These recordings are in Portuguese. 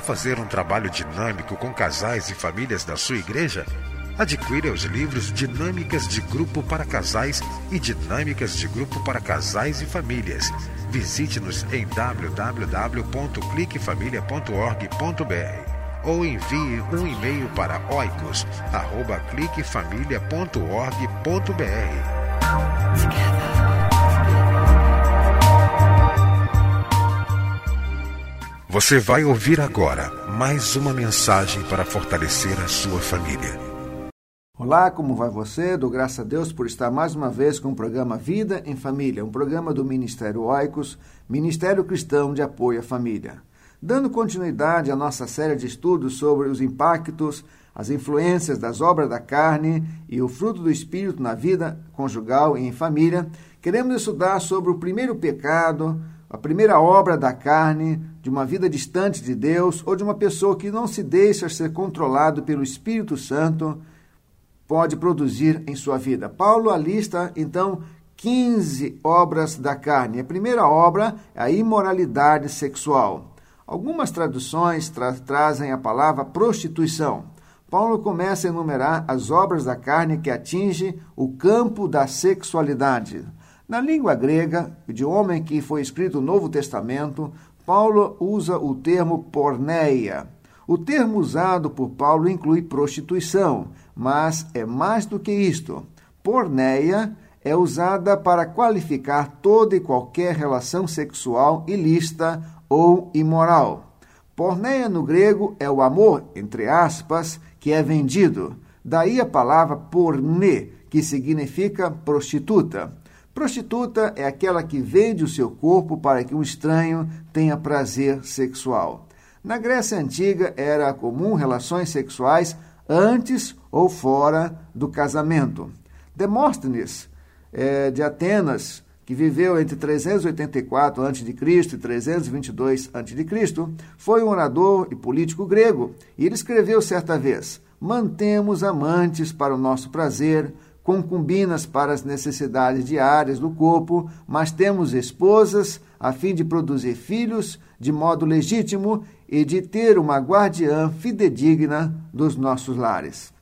Quer fazer um trabalho dinâmico com casais e famílias da sua igreja? Adquira os livros Dinâmicas de Grupo para Casais e Dinâmicas de Grupo para Casais e Famílias. Visite-nos em www.cliquefamilia.org.br ou envie um e-mail para oicos.cliquefamilia.org.br. Você vai ouvir agora mais uma mensagem para fortalecer a sua família. Olá, como vai você? Dou graças a Deus por estar mais uma vez com o programa Vida em Família, um programa do Ministério Oicos, Ministério Cristão de Apoio à Família. Dando continuidade à nossa série de estudos sobre os impactos, as influências das obras da carne e o fruto do Espírito na vida conjugal e em família, queremos estudar sobre o primeiro pecado, a primeira obra da carne, de uma vida distante de Deus ou de uma pessoa que não se deixa ser controlado pelo Espírito Santo, pode produzir em sua vida. Paulo alista, então, 15 obras da carne. A primeira obra é a imoralidade sexual. Algumas traduções tra trazem a palavra prostituição. Paulo começa a enumerar as obras da carne que atingem o campo da sexualidade. Na língua grega, idioma em que foi escrito o Novo Testamento, Paulo usa o termo porneia. O termo usado por Paulo inclui prostituição, mas é mais do que isto. Porneia é usada para qualificar toda e qualquer relação sexual ilícita ou imoral. Porneia no grego é o amor, entre aspas, que é vendido. Daí a palavra porne, que significa prostituta. Prostituta é aquela que vende o seu corpo para que um estranho tenha prazer sexual. Na Grécia Antiga era comum relações sexuais antes ou fora do casamento. Demóstenes, é, de Atenas, que viveu entre 384 a.C. e 322 a.C., foi um orador e político grego, e ele escreveu certa vez: Mantemos amantes para o nosso prazer, concubinas para as necessidades diárias do corpo, mas temos esposas a fim de produzir filhos de modo legítimo e de ter uma guardiã fidedigna dos nossos lares.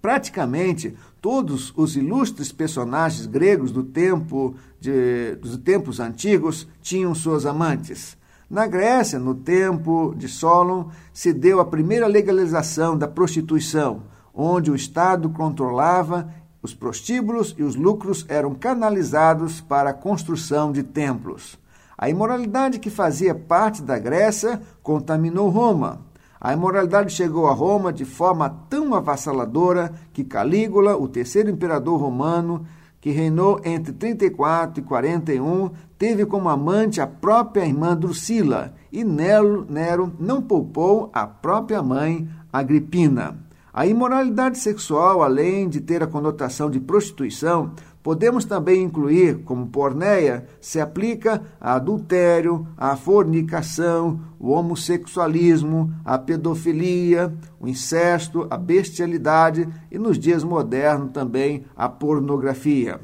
Praticamente todos os ilustres personagens gregos do tempo de, dos tempos antigos tinham suas amantes. Na Grécia, no tempo de Solon, se deu a primeira legalização da prostituição, onde o Estado controlava os prostíbulos e os lucros eram canalizados para a construção de templos. A imoralidade que fazia parte da Grécia contaminou Roma. A imoralidade chegou a Roma de forma tão avassaladora que Calígula, o terceiro imperador romano, que reinou entre 34 e 41, teve como amante a própria irmã Drusila, e Nero, Nero não poupou a própria mãe Agripina. A imoralidade sexual, além de ter a conotação de prostituição, podemos também incluir, como porneia, se aplica a adultério, a fornicação, o homossexualismo, a pedofilia, o incesto, a bestialidade e, nos dias modernos, também a pornografia.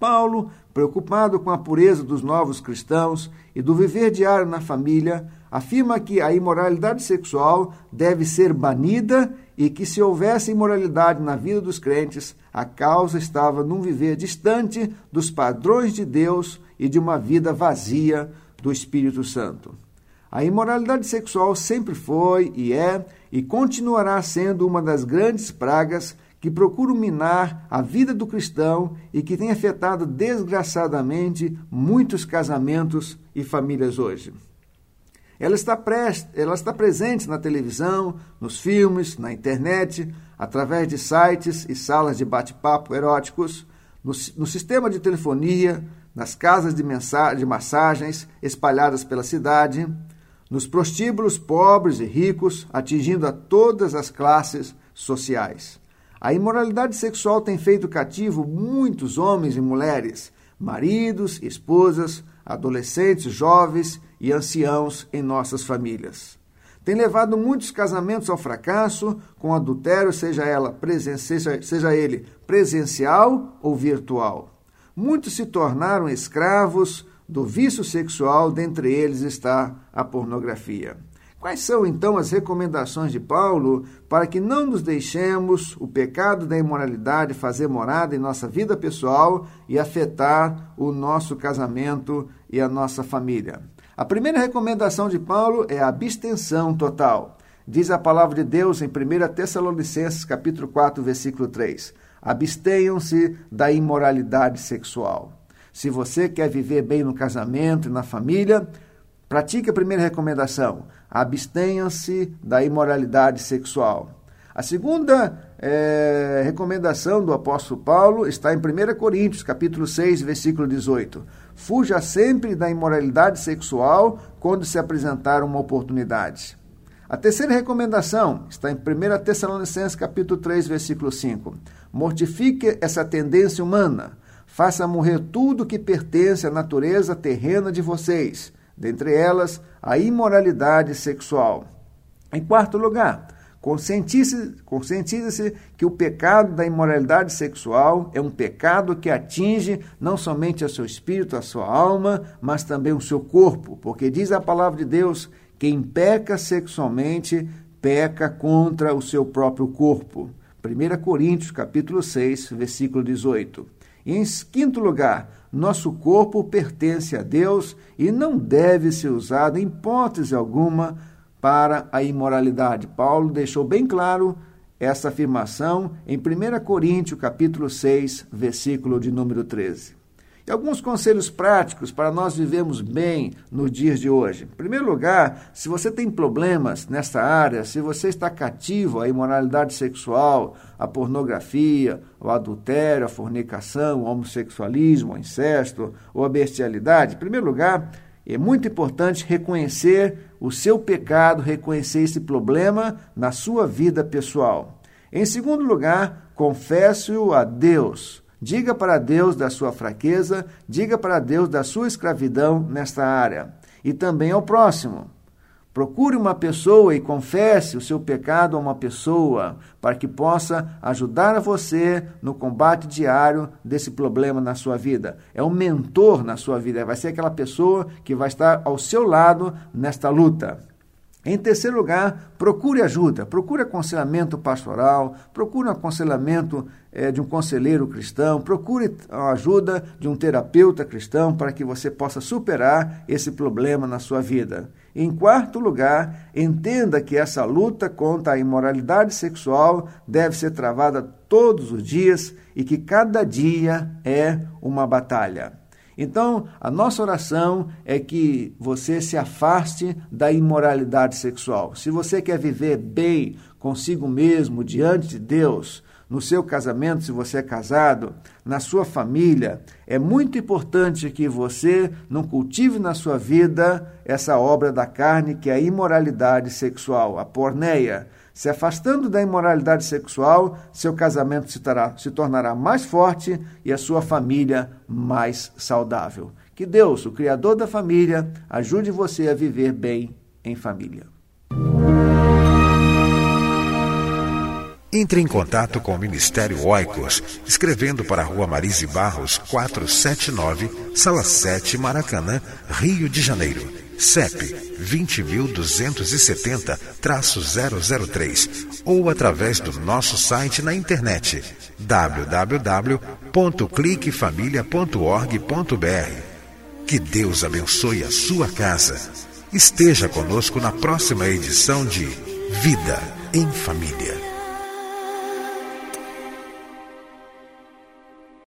Paulo, preocupado com a pureza dos novos cristãos e do viver diário na família, afirma que a imoralidade sexual deve ser banida e que se houvesse imoralidade na vida dos crentes, a causa estava num viver distante dos padrões de Deus e de uma vida vazia do Espírito Santo. A imoralidade sexual sempre foi e é e continuará sendo uma das grandes pragas que procuram minar a vida do cristão e que tem afetado desgraçadamente muitos casamentos e famílias hoje. Ela está, ela está presente na televisão, nos filmes, na internet, através de sites e salas de bate-papo eróticos, no, no, sistema de telefonia, nas casas de, de massagens espalhadas pela cidade, nos prostíbulos pobres e ricos, atingindo a todas as classes sociais. A imoralidade sexual tem feito cativo muitos homens e mulheres, maridos, esposas, adolescentes, jovens e anciãos em nossas famílias. Tem levado muitos casamentos ao fracasso com adultério, seja, ela presen seja, seja ele presencial ou virtual. Muitos se tornaram escravos do vício sexual, dentre eles está a pornografia. Quais são então as recomendações de Paulo para que não nos deixemos o pecado da imoralidade fazer morada em nossa vida pessoal e afetar o nosso casamento e a nossa família? A primeira recomendação de Paulo é a abstenção total. Diz a palavra de Deus em 1 Tessalonicenses capítulo 4, versículo 3: Abstenham-se da imoralidade sexual. Se você quer viver bem no casamento e na família, pratique a primeira recomendação: abstenham-se da imoralidade sexual. A segunda é, recomendação do apóstolo Paulo está em 1 Coríntios, capítulo 6, versículo 18. Fuja sempre da imoralidade sexual quando se apresentar uma oportunidade. A terceira recomendação está em 1 Tessalonicenses, capítulo 3, versículo 5. Mortifique essa tendência humana. Faça morrer tudo que pertence à natureza terrena de vocês, dentre elas a imoralidade sexual. Em quarto lugar, conscientize-se conscientize que o pecado da imoralidade sexual é um pecado que atinge não somente a seu espírito, a sua alma, mas também o seu corpo, porque diz a palavra de Deus: quem peca sexualmente peca contra o seu próprio corpo. 1 Coríntios, capítulo 6, versículo 18. E em quinto lugar, nosso corpo pertence a Deus e não deve ser usado em hipótese alguma para a imoralidade. Paulo deixou bem claro essa afirmação em 1 Coríntios, capítulo 6, versículo de número 13. E alguns conselhos práticos para nós vivermos bem nos dias de hoje. Em primeiro lugar, se você tem problemas nessa área, se você está cativo à imoralidade sexual, à pornografia, ao adultério, à fornicação, ao homossexualismo, ao incesto ou à bestialidade, em primeiro lugar, é muito importante reconhecer o seu pecado, reconhecer esse problema na sua vida pessoal. Em segundo lugar, confesse-o a Deus. Diga para Deus da sua fraqueza, diga para Deus da sua escravidão nesta área. E também ao próximo. Procure uma pessoa e confesse o seu pecado a uma pessoa, para que possa ajudar você no combate diário desse problema na sua vida. É um mentor na sua vida, vai ser aquela pessoa que vai estar ao seu lado nesta luta. Em terceiro lugar, procure ajuda, procure aconselhamento pastoral, procure um aconselhamento é, de um conselheiro cristão, procure a ajuda de um terapeuta cristão para que você possa superar esse problema na sua vida. Em quarto lugar, entenda que essa luta contra a imoralidade sexual deve ser travada todos os dias e que cada dia é uma batalha. Então, a nossa oração é que você se afaste da imoralidade sexual. Se você quer viver bem consigo mesmo diante de Deus, no seu casamento, se você é casado, na sua família, é muito importante que você não cultive na sua vida essa obra da carne que é a imoralidade sexual, a porneia. Se afastando da imoralidade sexual, seu casamento se, tará, se tornará mais forte e a sua família mais saudável. Que Deus, o Criador da família, ajude você a viver bem em família. Entre em contato com o Ministério Oicos, escrevendo para a Rua Marise Barros, 479, Sala 7, Maracanã, Rio de Janeiro CEP 20.270-003 ou através do nosso site na internet www.cliquefamilia.org.br. Que Deus abençoe a sua casa. Esteja conosco na próxima edição de Vida em Família.